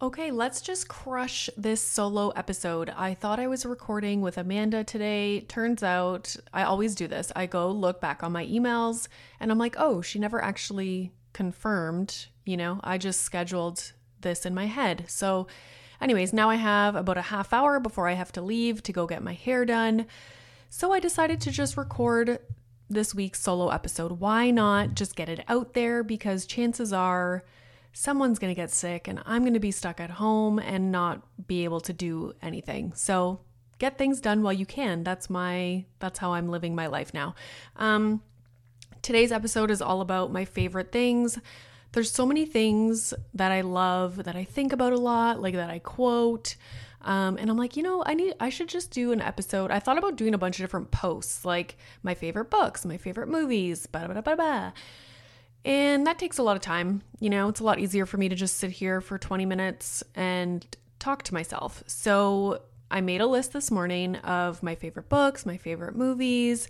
Okay, let's just crush this solo episode. I thought I was recording with Amanda today. Turns out I always do this. I go look back on my emails and I'm like, oh, she never actually confirmed. You know, I just scheduled this in my head. So, anyways, now I have about a half hour before I have to leave to go get my hair done. So I decided to just record this week's solo episode. Why not just get it out there? Because chances are someone's going to get sick and I'm going to be stuck at home and not be able to do anything. So get things done while you can. That's my that's how I'm living my life now. Um today's episode is all about my favorite things. There's so many things that I love that I think about a lot, like that I quote. Um, and I'm like, you know, I need, I should just do an episode. I thought about doing a bunch of different posts, like my favorite books, my favorite movies, blah, blah, blah, blah. And that takes a lot of time. You know, it's a lot easier for me to just sit here for 20 minutes and talk to myself. So I made a list this morning of my favorite books, my favorite movies,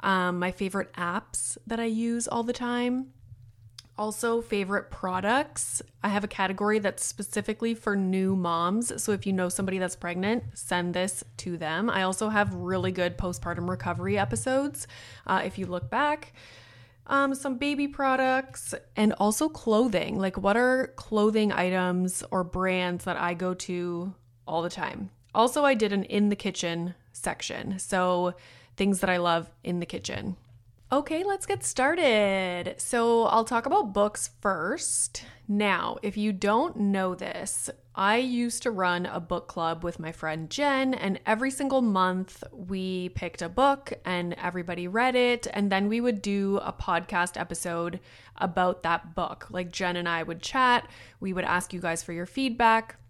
um, my favorite apps that I use all the time. Also, favorite products. I have a category that's specifically for new moms. So, if you know somebody that's pregnant, send this to them. I also have really good postpartum recovery episodes. Uh, if you look back, um, some baby products, and also clothing. Like, what are clothing items or brands that I go to all the time? Also, I did an in the kitchen section. So, things that I love in the kitchen. Okay, let's get started. So, I'll talk about books first. Now, if you don't know this, I used to run a book club with my friend Jen, and every single month we picked a book and everybody read it, and then we would do a podcast episode about that book. Like Jen and I would chat, we would ask you guys for your feedback.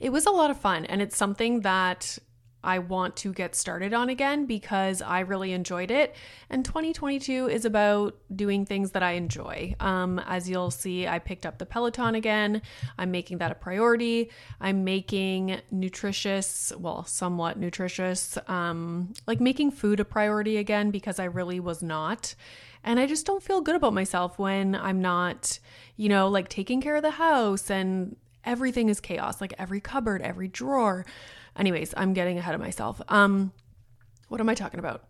It was a lot of fun, and it's something that I want to get started on again because I really enjoyed it. And 2022 is about doing things that I enjoy. Um, as you'll see, I picked up the Peloton again. I'm making that a priority. I'm making nutritious, well, somewhat nutritious, um, like making food a priority again because I really was not. And I just don't feel good about myself when I'm not, you know, like taking care of the house and everything is chaos, like every cupboard, every drawer. Anyways, I'm getting ahead of myself. Um, what am I talking about?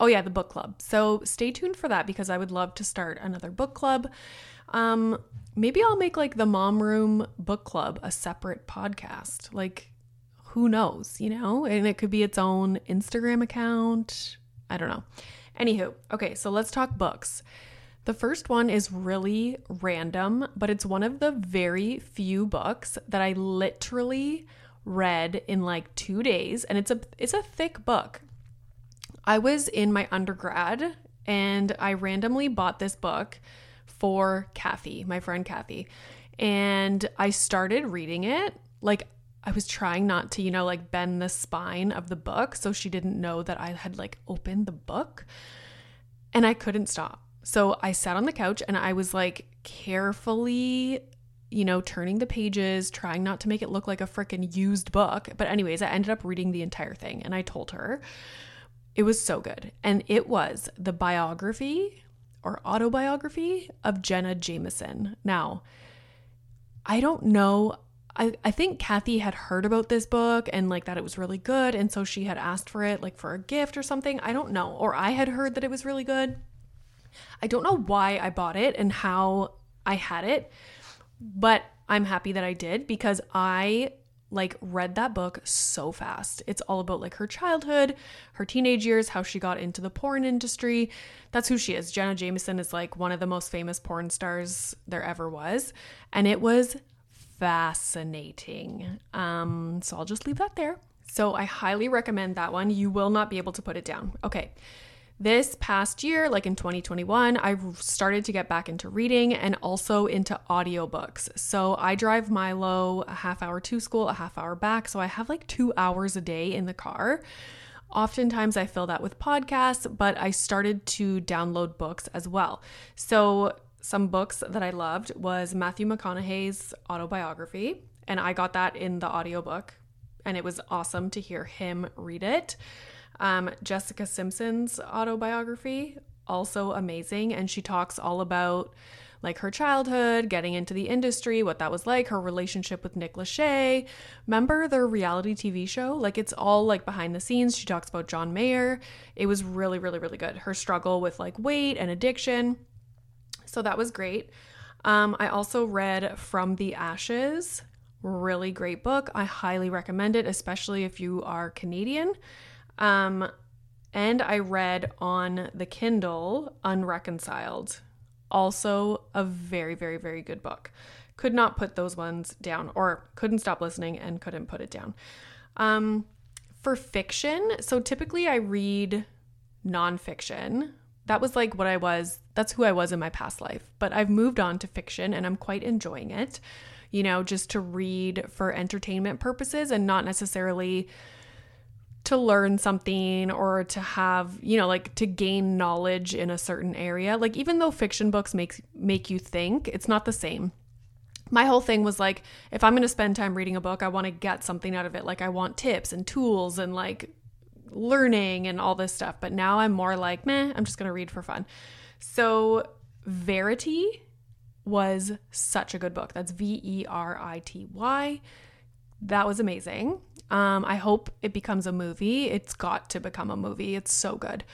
Oh yeah, the book club. So stay tuned for that because I would love to start another book club. Um, maybe I'll make like the Mom Room Book Club a separate podcast. Like, who knows, you know? And it could be its own Instagram account. I don't know. Anywho, okay, so let's talk books. The first one is really random, but it's one of the very few books that I literally read in like 2 days and it's a it's a thick book. I was in my undergrad and I randomly bought this book for Kathy, my friend Kathy. And I started reading it like I was trying not to, you know, like bend the spine of the book so she didn't know that I had like opened the book. And I couldn't stop. So I sat on the couch and I was like carefully, you know, turning the pages, trying not to make it look like a freaking used book. But, anyways, I ended up reading the entire thing and I told her it was so good. And it was the biography or autobiography of Jenna Jameson. Now, I don't know. I, I think Kathy had heard about this book and like that it was really good. And so she had asked for it like for a gift or something. I don't know. Or I had heard that it was really good. I don't know why I bought it and how I had it, but I'm happy that I did because I like read that book so fast. It's all about like her childhood, her teenage years, how she got into the porn industry. That's who she is. Jenna Jameson is like one of the most famous porn stars there ever was, and it was fascinating. Um so I'll just leave that there. So I highly recommend that one. You will not be able to put it down. Okay. This past year, like in 2021, I started to get back into reading and also into audiobooks. So I drive Milo a half hour to school, a half hour back. So I have like two hours a day in the car. Oftentimes I fill that with podcasts, but I started to download books as well. So some books that I loved was Matthew McConaughey's autobiography, and I got that in the audiobook, and it was awesome to hear him read it. Um, Jessica Simpson's autobiography, also amazing. And she talks all about like her childhood, getting into the industry, what that was like, her relationship with Nick Lachey. Remember their reality TV show? Like it's all like behind the scenes. She talks about John Mayer. It was really, really, really good. Her struggle with like weight and addiction. So that was great. Um, I also read From the Ashes. Really great book. I highly recommend it, especially if you are Canadian. Um, and I read on the Kindle Unreconciled. Also, a very, very, very good book. Could not put those ones down, or couldn't stop listening and couldn't put it down. Um, for fiction, so typically I read nonfiction. That was like what I was, that's who I was in my past life. But I've moved on to fiction and I'm quite enjoying it, you know, just to read for entertainment purposes and not necessarily to learn something or to have, you know, like to gain knowledge in a certain area. Like even though fiction books make make you think, it's not the same. My whole thing was like if I'm going to spend time reading a book, I want to get something out of it. Like I want tips and tools and like learning and all this stuff. But now I'm more like, meh, I'm just going to read for fun. So Verity was such a good book. That's V E R I T Y. That was amazing. Um, I hope it becomes a movie. It's got to become a movie. It's so good.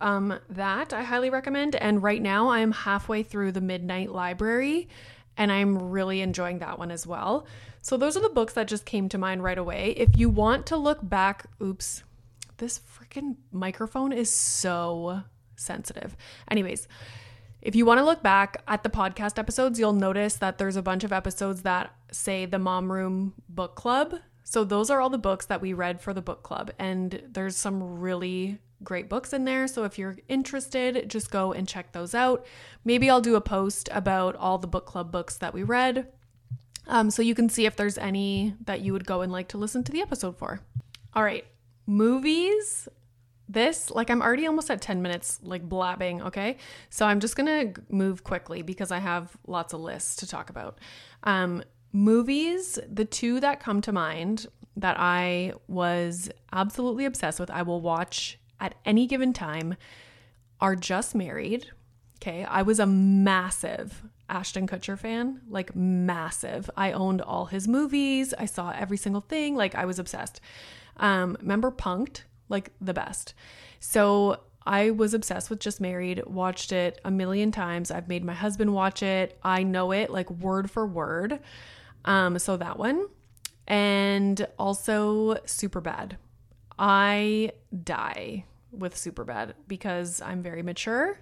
Um, that I highly recommend. And right now, I am halfway through the Midnight Library, and I'm really enjoying that one as well. So, those are the books that just came to mind right away. If you want to look back, oops, this freaking microphone is so sensitive. Anyways, if you want to look back at the podcast episodes, you'll notice that there's a bunch of episodes that say the Mom Room Book Club. So those are all the books that we read for the book club. And there's some really great books in there. So if you're interested, just go and check those out. Maybe I'll do a post about all the book club books that we read. Um, so you can see if there's any that you would go and like to listen to the episode for. All right, movies. This, like, I'm already almost at 10 minutes, like, blabbing, okay? So I'm just gonna move quickly because I have lots of lists to talk about. Um, Movies, the two that come to mind that I was absolutely obsessed with, I will watch at any given time, are Just Married. Okay. I was a massive Ashton Kutcher fan, like massive. I owned all his movies, I saw every single thing, like I was obsessed. Um, remember Punked? Like the best. So I was obsessed with Just Married, watched it a million times. I've made my husband watch it. I know it like word for word. Um, so that one. And also Super Bad. I die with Super Bad because I'm very mature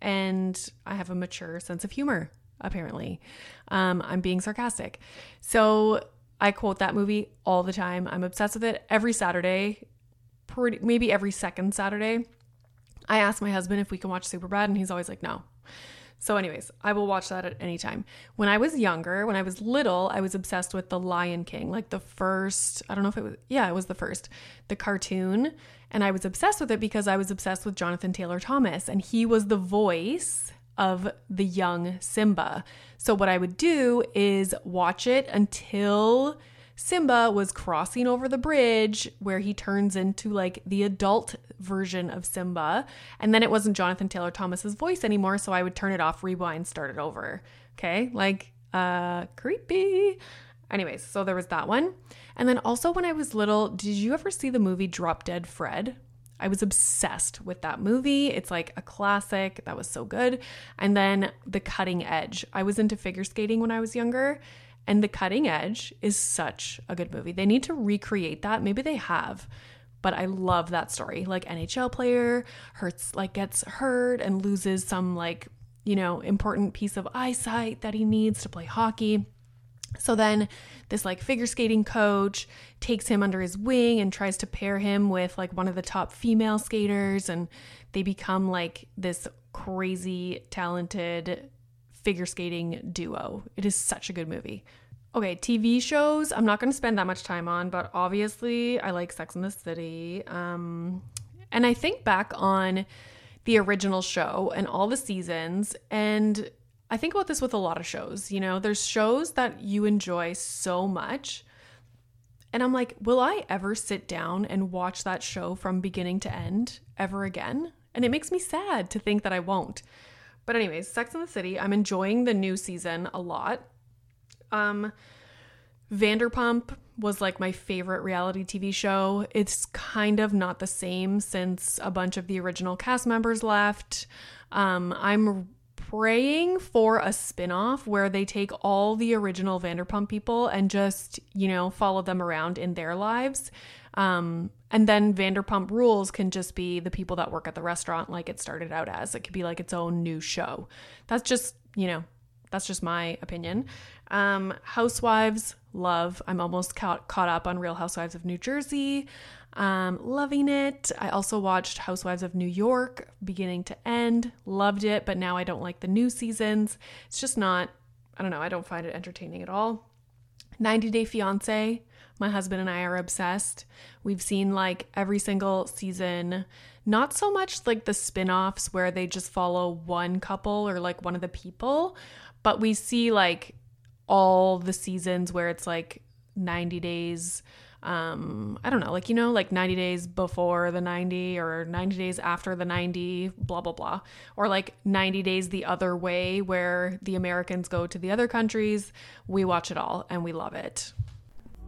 and I have a mature sense of humor, apparently. Um, I'm being sarcastic. So I quote that movie all the time. I'm obsessed with it every Saturday, pretty, maybe every second Saturday. I ask my husband if we can watch Superbad, and he's always like, no. So, anyways, I will watch that at any time. When I was younger, when I was little, I was obsessed with The Lion King, like the first, I don't know if it was, yeah, it was the first, the cartoon. And I was obsessed with it because I was obsessed with Jonathan Taylor Thomas, and he was the voice of the young Simba. So, what I would do is watch it until Simba was crossing over the bridge where he turns into like the adult version of Simba. And then it wasn't Jonathan Taylor Thomas's voice anymore. So I would turn it off, rewind, start it over. Okay. Like, uh, creepy. Anyways, so there was that one. And then also when I was little, did you ever see the movie Drop Dead Fred? I was obsessed with that movie. It's like a classic. That was so good. And then The Cutting Edge. I was into figure skating when I was younger and The Cutting Edge is such a good movie. They need to recreate that. Maybe they have, but I love that story. Like NHL player hurts like gets hurt and loses some like, you know, important piece of eyesight that he needs to play hockey. So then this like figure skating coach takes him under his wing and tries to pair him with like one of the top female skaters and they become like this crazy talented figure skating duo. It is such a good movie. Okay, TV shows, I'm not going to spend that much time on, but obviously I like Sex in the City. Um and I think back on the original show and all the seasons and I think about this with a lot of shows. You know, there's shows that you enjoy so much. And I'm like, will I ever sit down and watch that show from beginning to end ever again? And it makes me sad to think that I won't. But anyways, Sex in the City, I'm enjoying the new season a lot. Um Vanderpump was like my favorite reality TV show. It's kind of not the same since a bunch of the original cast members left. Um, I'm praying for a spin-off where they take all the original Vanderpump people and just, you know, follow them around in their lives. Um, and then Vanderpump Rules can just be the people that work at the restaurant like it started out as. It could be like its own new show. That's just, you know, that's just my opinion. Um, Housewives, love. I'm almost caught, caught up on Real Housewives of New Jersey. Um, loving it. I also watched Housewives of New York beginning to end. Loved it, but now I don't like the new seasons. It's just not, I don't know, I don't find it entertaining at all. 90 Day Fiance. My husband and I are obsessed. We've seen like every single season. Not so much like the spin offs where they just follow one couple or like one of the people, but we see like all the seasons where it's like 90 days um i don't know like you know like 90 days before the 90 or 90 days after the 90 blah blah blah or like 90 days the other way where the americans go to the other countries we watch it all and we love it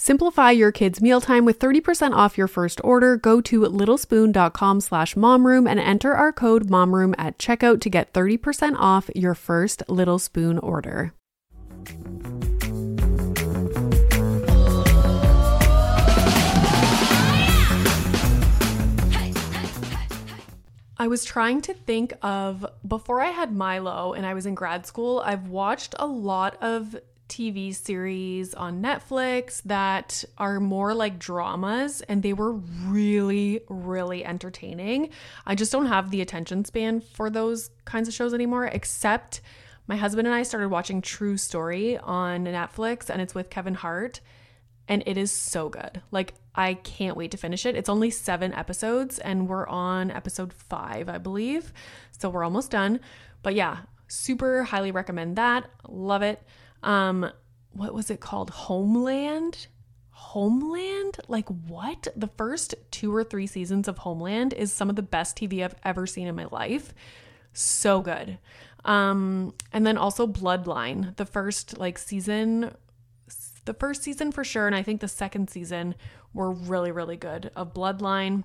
Simplify your kids' mealtime with 30% off your first order. Go to littlespoon.com slash momroom and enter our code momroom at checkout to get 30% off your first Little Spoon order. I was trying to think of before I had Milo and I was in grad school, I've watched a lot of TV series on Netflix that are more like dramas and they were really, really entertaining. I just don't have the attention span for those kinds of shows anymore, except my husband and I started watching True Story on Netflix and it's with Kevin Hart and it is so good. Like, I can't wait to finish it. It's only seven episodes and we're on episode five, I believe. So we're almost done. But yeah, super highly recommend that. Love it. Um, what was it called? Homeland? Homeland? Like what? The first two or three seasons of Homeland is some of the best TV I've ever seen in my life. So good. Um, and then also Bloodline. The first like season the first season for sure, and I think the second season were really, really good of Bloodline.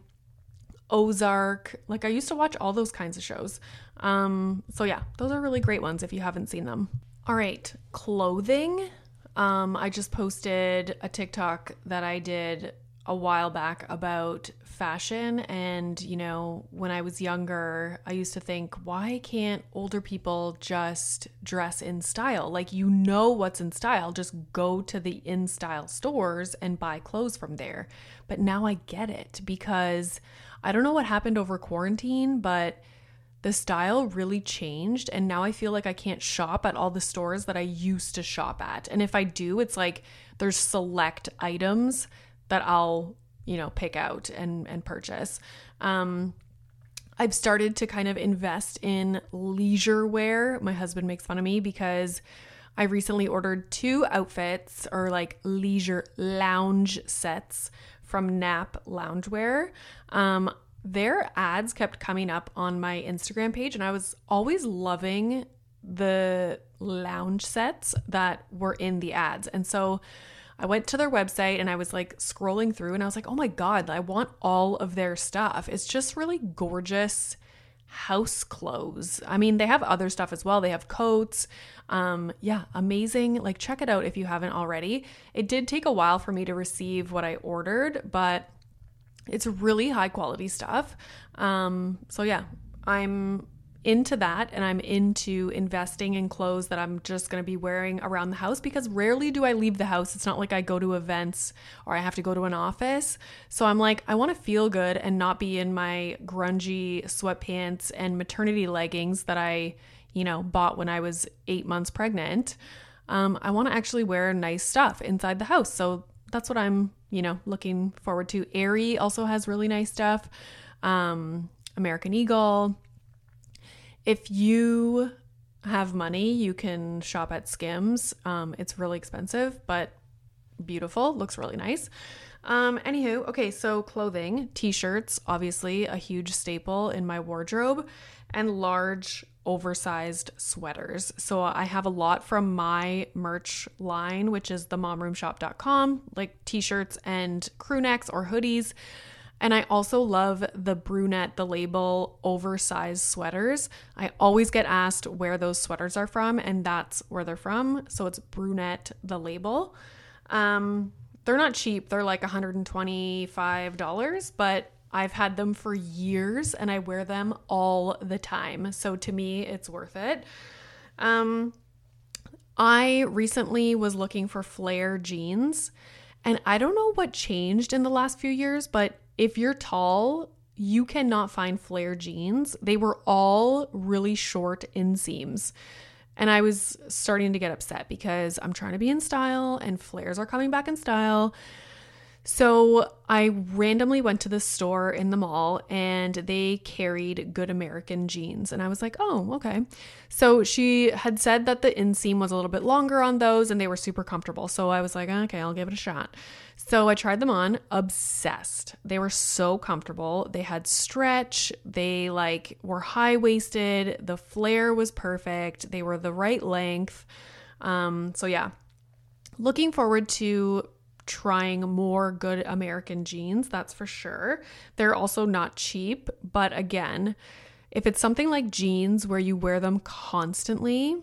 Ozark. Like I used to watch all those kinds of shows. Um, so yeah, those are really great ones if you haven't seen them. All right, clothing. Um, I just posted a TikTok that I did a while back about fashion. And, you know, when I was younger, I used to think, why can't older people just dress in style? Like, you know what's in style, just go to the in style stores and buy clothes from there. But now I get it because I don't know what happened over quarantine, but the style really changed and now I feel like I can't shop at all the stores that I used to shop at. And if I do, it's like there's select items that I'll, you know, pick out and and purchase. Um I've started to kind of invest in leisure wear. My husband makes fun of me because I recently ordered two outfits or like leisure lounge sets from Nap Loungewear. Um, their ads kept coming up on my Instagram page, and I was always loving the lounge sets that were in the ads. And so I went to their website and I was like scrolling through, and I was like, oh my God, I want all of their stuff. It's just really gorgeous house clothes. I mean, they have other stuff as well. They have coats. Um, yeah, amazing. Like, check it out if you haven't already. It did take a while for me to receive what I ordered, but it's really high quality stuff. Um, so yeah, I'm into that and I'm into investing in clothes that I'm just going to be wearing around the house because rarely do I leave the house. It's not like I go to events or I have to go to an office. So I'm like, I want to feel good and not be in my grungy sweatpants and maternity leggings that I, you know, bought when I was eight months pregnant. Um, I want to actually wear nice stuff inside the house. So that's what I'm, you know, looking forward to. Aerie also has really nice stuff. Um, American Eagle. If you have money, you can shop at Skims. Um, it's really expensive, but beautiful, looks really nice. Um, anywho, okay, so clothing, t shirts, obviously a huge staple in my wardrobe, and large oversized sweaters. So I have a lot from my merch line, which is the momroomshop.com, like t shirts and crew necks or hoodies. And I also love the brunette, the label oversized sweaters. I always get asked where those sweaters are from, and that's where they're from. So it's brunette, the label. Um, they're not cheap, they're like $125, but I've had them for years and I wear them all the time. So to me, it's worth it. Um, I recently was looking for flare jeans, and I don't know what changed in the last few years, but if you're tall, you cannot find flare jeans. They were all really short inseams. And I was starting to get upset because I'm trying to be in style and flares are coming back in style. So I randomly went to the store in the mall and they carried good American jeans. And I was like, oh, okay. So she had said that the inseam was a little bit longer on those and they were super comfortable. So I was like, okay, I'll give it a shot. So I tried them on, obsessed. They were so comfortable. They had stretch, they like were high waisted, the flare was perfect, they were the right length. Um, so yeah, looking forward to trying more good American jeans, that's for sure. They're also not cheap, but again, if it's something like jeans where you wear them constantly,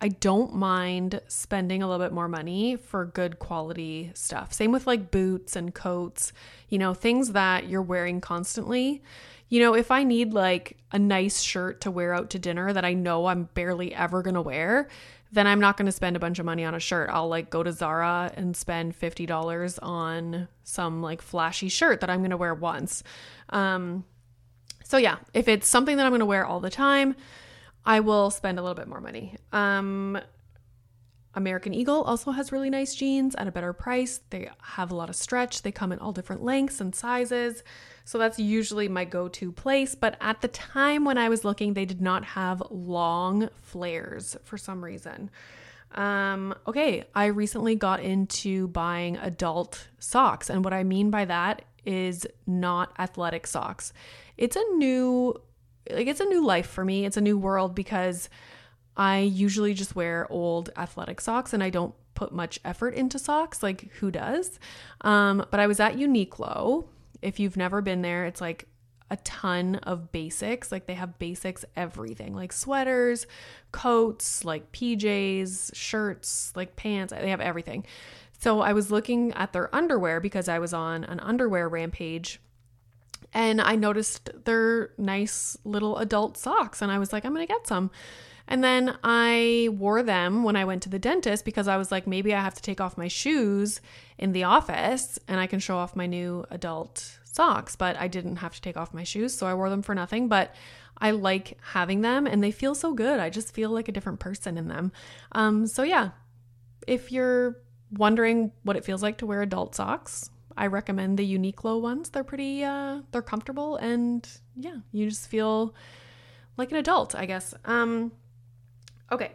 I don't mind spending a little bit more money for good quality stuff. Same with like boots and coats, you know, things that you're wearing constantly. You know, if I need like a nice shirt to wear out to dinner that I know I'm barely ever to wear, then I'm not going to spend a bunch of money on a shirt. I'll like go to Zara and spend $50 on some like flashy shirt that I'm going to wear once. Um, so yeah, if it's something that I'm going to wear all the time, I will spend a little bit more money. Um, American Eagle also has really nice jeans at a better price. They have a lot of stretch. They come in all different lengths and sizes. So that's usually my go to place. But at the time when I was looking, they did not have long flares for some reason. Um, okay, I recently got into buying adult socks. And what I mean by that is not athletic socks. It's a new like it's a new life for me. It's a new world because I usually just wear old athletic socks and I don't put much effort into socks. Like who does? Um, but I was at Uniqlo if you've never been there, it's like a ton of basics. Like they have basics everything, like sweaters, coats, like PJs, shirts, like pants. They have everything. So I was looking at their underwear because I was on an underwear rampage and I noticed their nice little adult socks and I was like, I'm going to get some. And then I wore them when I went to the dentist because I was like, maybe I have to take off my shoes in the office and I can show off my new adult socks. But I didn't have to take off my shoes, so I wore them for nothing. But I like having them and they feel so good. I just feel like a different person in them. Um, so, yeah, if you're wondering what it feels like to wear adult socks, I recommend the Uniqlo ones. They're pretty, uh, they're comfortable and yeah, you just feel like an adult, I guess. Um, Okay.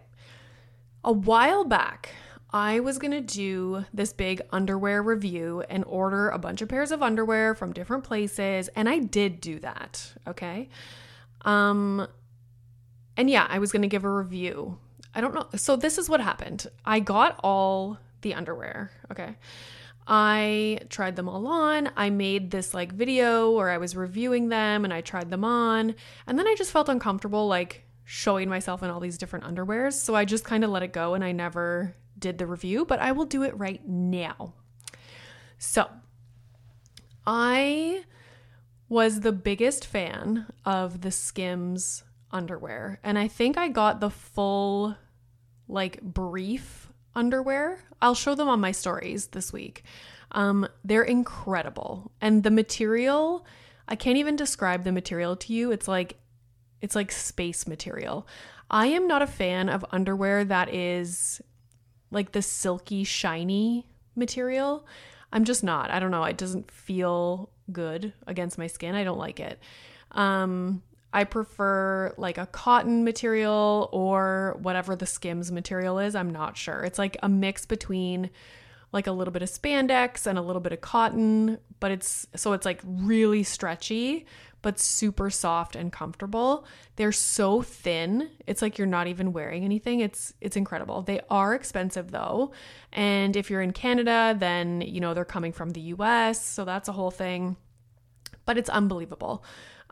A while back, I was going to do this big underwear review and order a bunch of pairs of underwear from different places, and I did do that, okay? Um and yeah, I was going to give a review. I don't know. So this is what happened. I got all the underwear, okay? I tried them all on. I made this like video where I was reviewing them and I tried them on. And then I just felt uncomfortable like showing myself in all these different underwears. So I just kind of let it go and I never did the review, but I will do it right now. So I was the biggest fan of the Skims underwear, and I think I got the full, like, brief underwear. I'll show them on my stories this week. Um, they're incredible. And the material, I can't even describe the material to you. It's like it's like space material. I am not a fan of underwear that is like the silky, shiny material. I'm just not. I don't know. It doesn't feel good against my skin. I don't like it. Um, I prefer like a cotton material or whatever the Skims material is. I'm not sure. It's like a mix between like a little bit of spandex and a little bit of cotton, but it's so it's like really stretchy, but super soft and comfortable. They're so thin. It's like you're not even wearing anything. It's it's incredible. They are expensive though. And if you're in Canada, then you know they're coming from the US, so that's a whole thing. But it's unbelievable.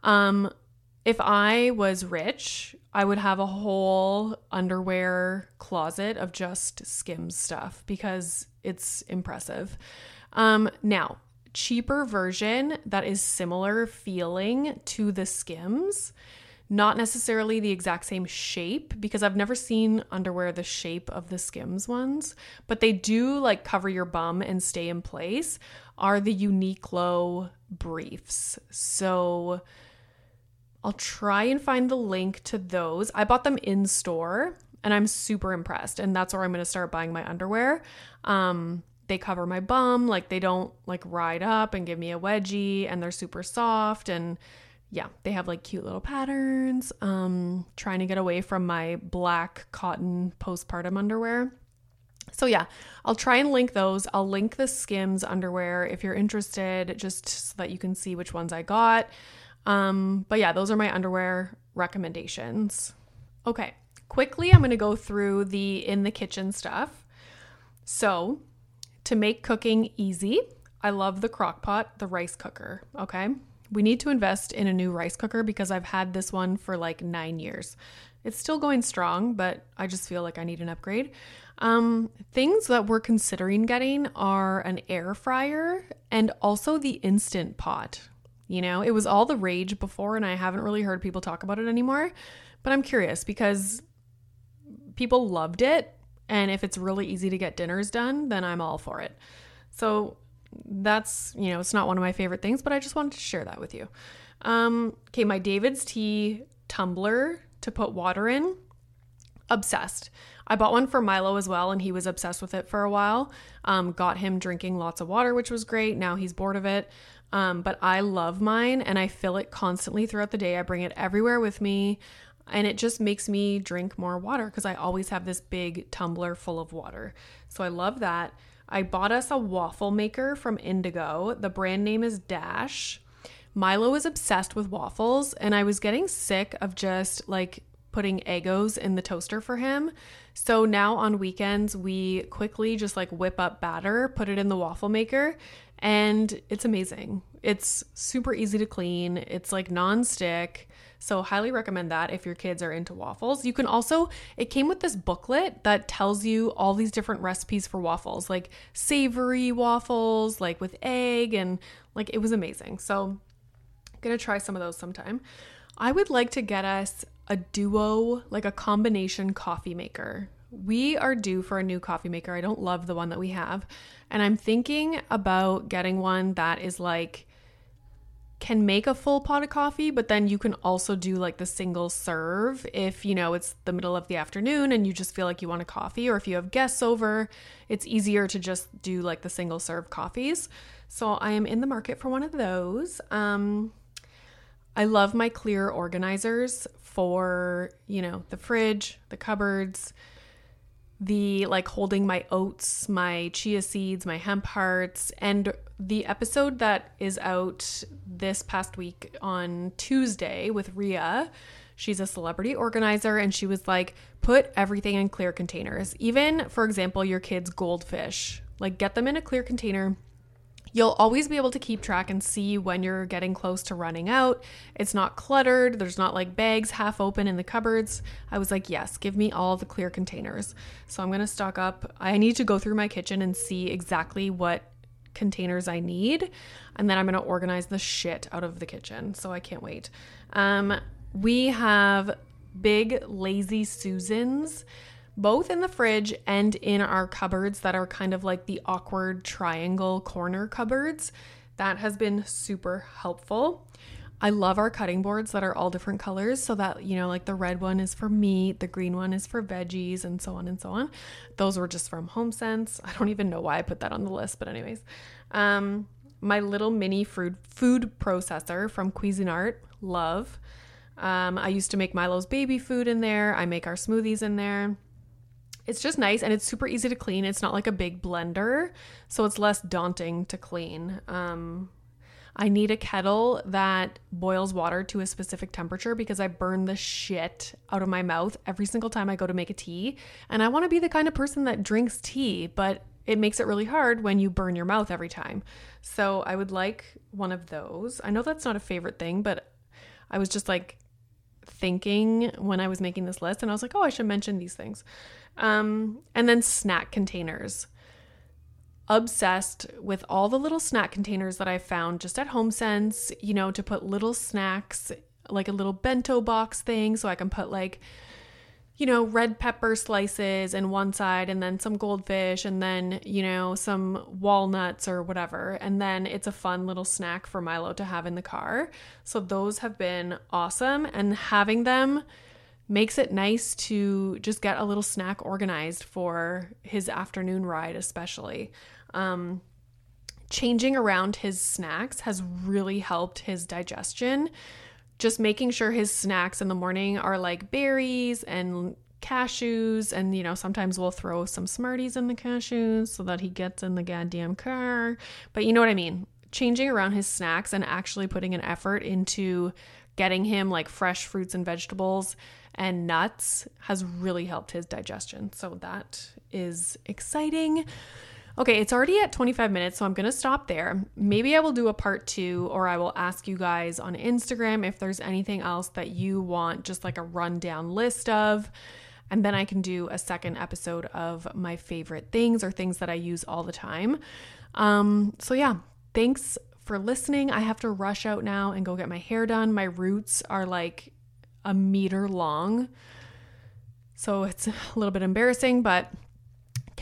Um if I was rich, I would have a whole underwear closet of just Skims stuff because it's impressive. Um, now, cheaper version that is similar feeling to the Skims. Not necessarily the exact same shape because I've never seen underwear the shape of the Skims ones, but they do like cover your bum and stay in place. Are the Uniqlo briefs. So I'll try and find the link to those. I bought them in store and I'm super impressed. And that's where I'm going to start buying my underwear. Um, they cover my bum, like they don't like ride up and give me a wedgie, and they're super soft. And yeah, they have like cute little patterns. Um, trying to get away from my black cotton postpartum underwear. So yeah, I'll try and link those. I'll link the Skims underwear if you're interested, just so that you can see which ones I got. Um, but yeah, those are my underwear recommendations. Okay, quickly, I'm gonna go through the in the kitchen stuff. So, to make cooking easy, I love the crock pot, the rice cooker. Okay. We need to invest in a new rice cooker because I've had this one for like nine years. It's still going strong, but I just feel like I need an upgrade. Um, things that we're considering getting are an air fryer and also the instant pot. You know, it was all the rage before, and I haven't really heard people talk about it anymore. But I'm curious because people loved it and if it's really easy to get dinners done, then I'm all for it. So that's, you know, it's not one of my favorite things, but I just wanted to share that with you. Um, okay, my David's tea tumbler to put water in. Obsessed. I bought one for Milo as well, and he was obsessed with it for a while. Um, got him drinking lots of water, which was great. Now he's bored of it. Um, but I love mine and I fill it constantly throughout the day. I bring it everywhere with me and it just makes me drink more water because I always have this big tumbler full of water. So I love that. I bought us a waffle maker from Indigo. The brand name is Dash. Milo is obsessed with waffles, and I was getting sick of just like putting Eggos in the toaster for him. So now on weekends, we quickly just like whip up batter, put it in the waffle maker, and it's amazing. It's super easy to clean, it's like non stick. So, highly recommend that if your kids are into waffles. You can also, it came with this booklet that tells you all these different recipes for waffles, like savory waffles, like with egg, and like it was amazing. So, gonna try some of those sometime. I would like to get us a duo, like a combination coffee maker. We are due for a new coffee maker. I don't love the one that we have. And I'm thinking about getting one that is like, can make a full pot of coffee, but then you can also do like the single serve if you know it's the middle of the afternoon and you just feel like you want a coffee, or if you have guests over, it's easier to just do like the single serve coffees. So I am in the market for one of those. Um, I love my clear organizers for, you know, the fridge, the cupboards, the like holding my oats, my chia seeds, my hemp hearts, and the episode that is out this past week on Tuesday with Ria. She's a celebrity organizer, and she was like, put everything in clear containers. Even, for example, your kids' goldfish, like get them in a clear container You'll always be able to keep track and see when you're getting close to running out. It's not cluttered, there's not like bags half open in the cupboards. I was like, yes, give me all the clear containers. So I'm gonna stock up. I need to go through my kitchen and see exactly what containers I need, and then I'm gonna organize the shit out of the kitchen. So I can't wait. Um, we have big lazy Susans both in the fridge and in our cupboards that are kind of like the awkward triangle corner cupboards. That has been super helpful. I love our cutting boards that are all different colors so that, you know, like the red one is for meat, the green one is for veggies, and so on and so on. Those were just from HomeSense. I don't even know why I put that on the list, but, anyways. Um, my little mini food, food processor from Cuisinart, love. Um, I used to make Milo's baby food in there, I make our smoothies in there. it's just nice and it's super easy to clean. It's not like a big blender, so it's less daunting to clean. Um, I need a kettle that boils water to a specific temperature because I burn the shit out of my mouth every single time I go to make a tea. And I want to be the kind of person that drinks tea, but it makes it really hard when you burn your mouth every time. So I would like one of those. I know that's not a favorite thing, but I was just like thinking when I was making this list and I was like, oh, I should mention these things. Um, and then snack containers obsessed with all the little snack containers that I found just at HomeSense, you know, to put little snacks, like a little bento box thing, so I can put like, you know, red pepper slices in one side and then some goldfish and then, you know, some walnuts or whatever. And then it's a fun little snack for Milo to have in the car. So those have been awesome. And having them makes it nice to just get a little snack organized for his afternoon ride, especially. Um, changing around his snacks has really helped his digestion. Just making sure his snacks in the morning are like berries and cashews and you know sometimes we'll throw some smarties in the cashews so that he gets in the goddamn car but you know what i mean changing around his snacks and actually putting an effort into getting him like fresh fruits and vegetables and nuts has really helped his digestion so that is exciting Okay, it's already at 25 minutes, so I'm going to stop there. Maybe I will do a part two, or I will ask you guys on Instagram if there's anything else that you want, just like a rundown list of. And then I can do a second episode of my favorite things or things that I use all the time. Um, so, yeah, thanks for listening. I have to rush out now and go get my hair done. My roots are like a meter long. So it's a little bit embarrassing, but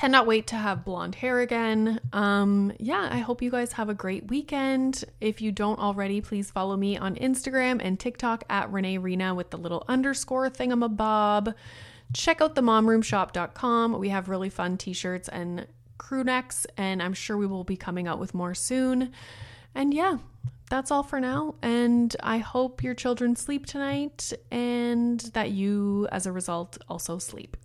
Cannot wait to have blonde hair again. Um, yeah, I hope you guys have a great weekend. If you don't already, please follow me on Instagram and TikTok at Renee Reina with the little underscore thingamabob. Check out the momroomshop.com. We have really fun t shirts and crew necks, and I'm sure we will be coming out with more soon. And yeah, that's all for now. And I hope your children sleep tonight and that you, as a result, also sleep.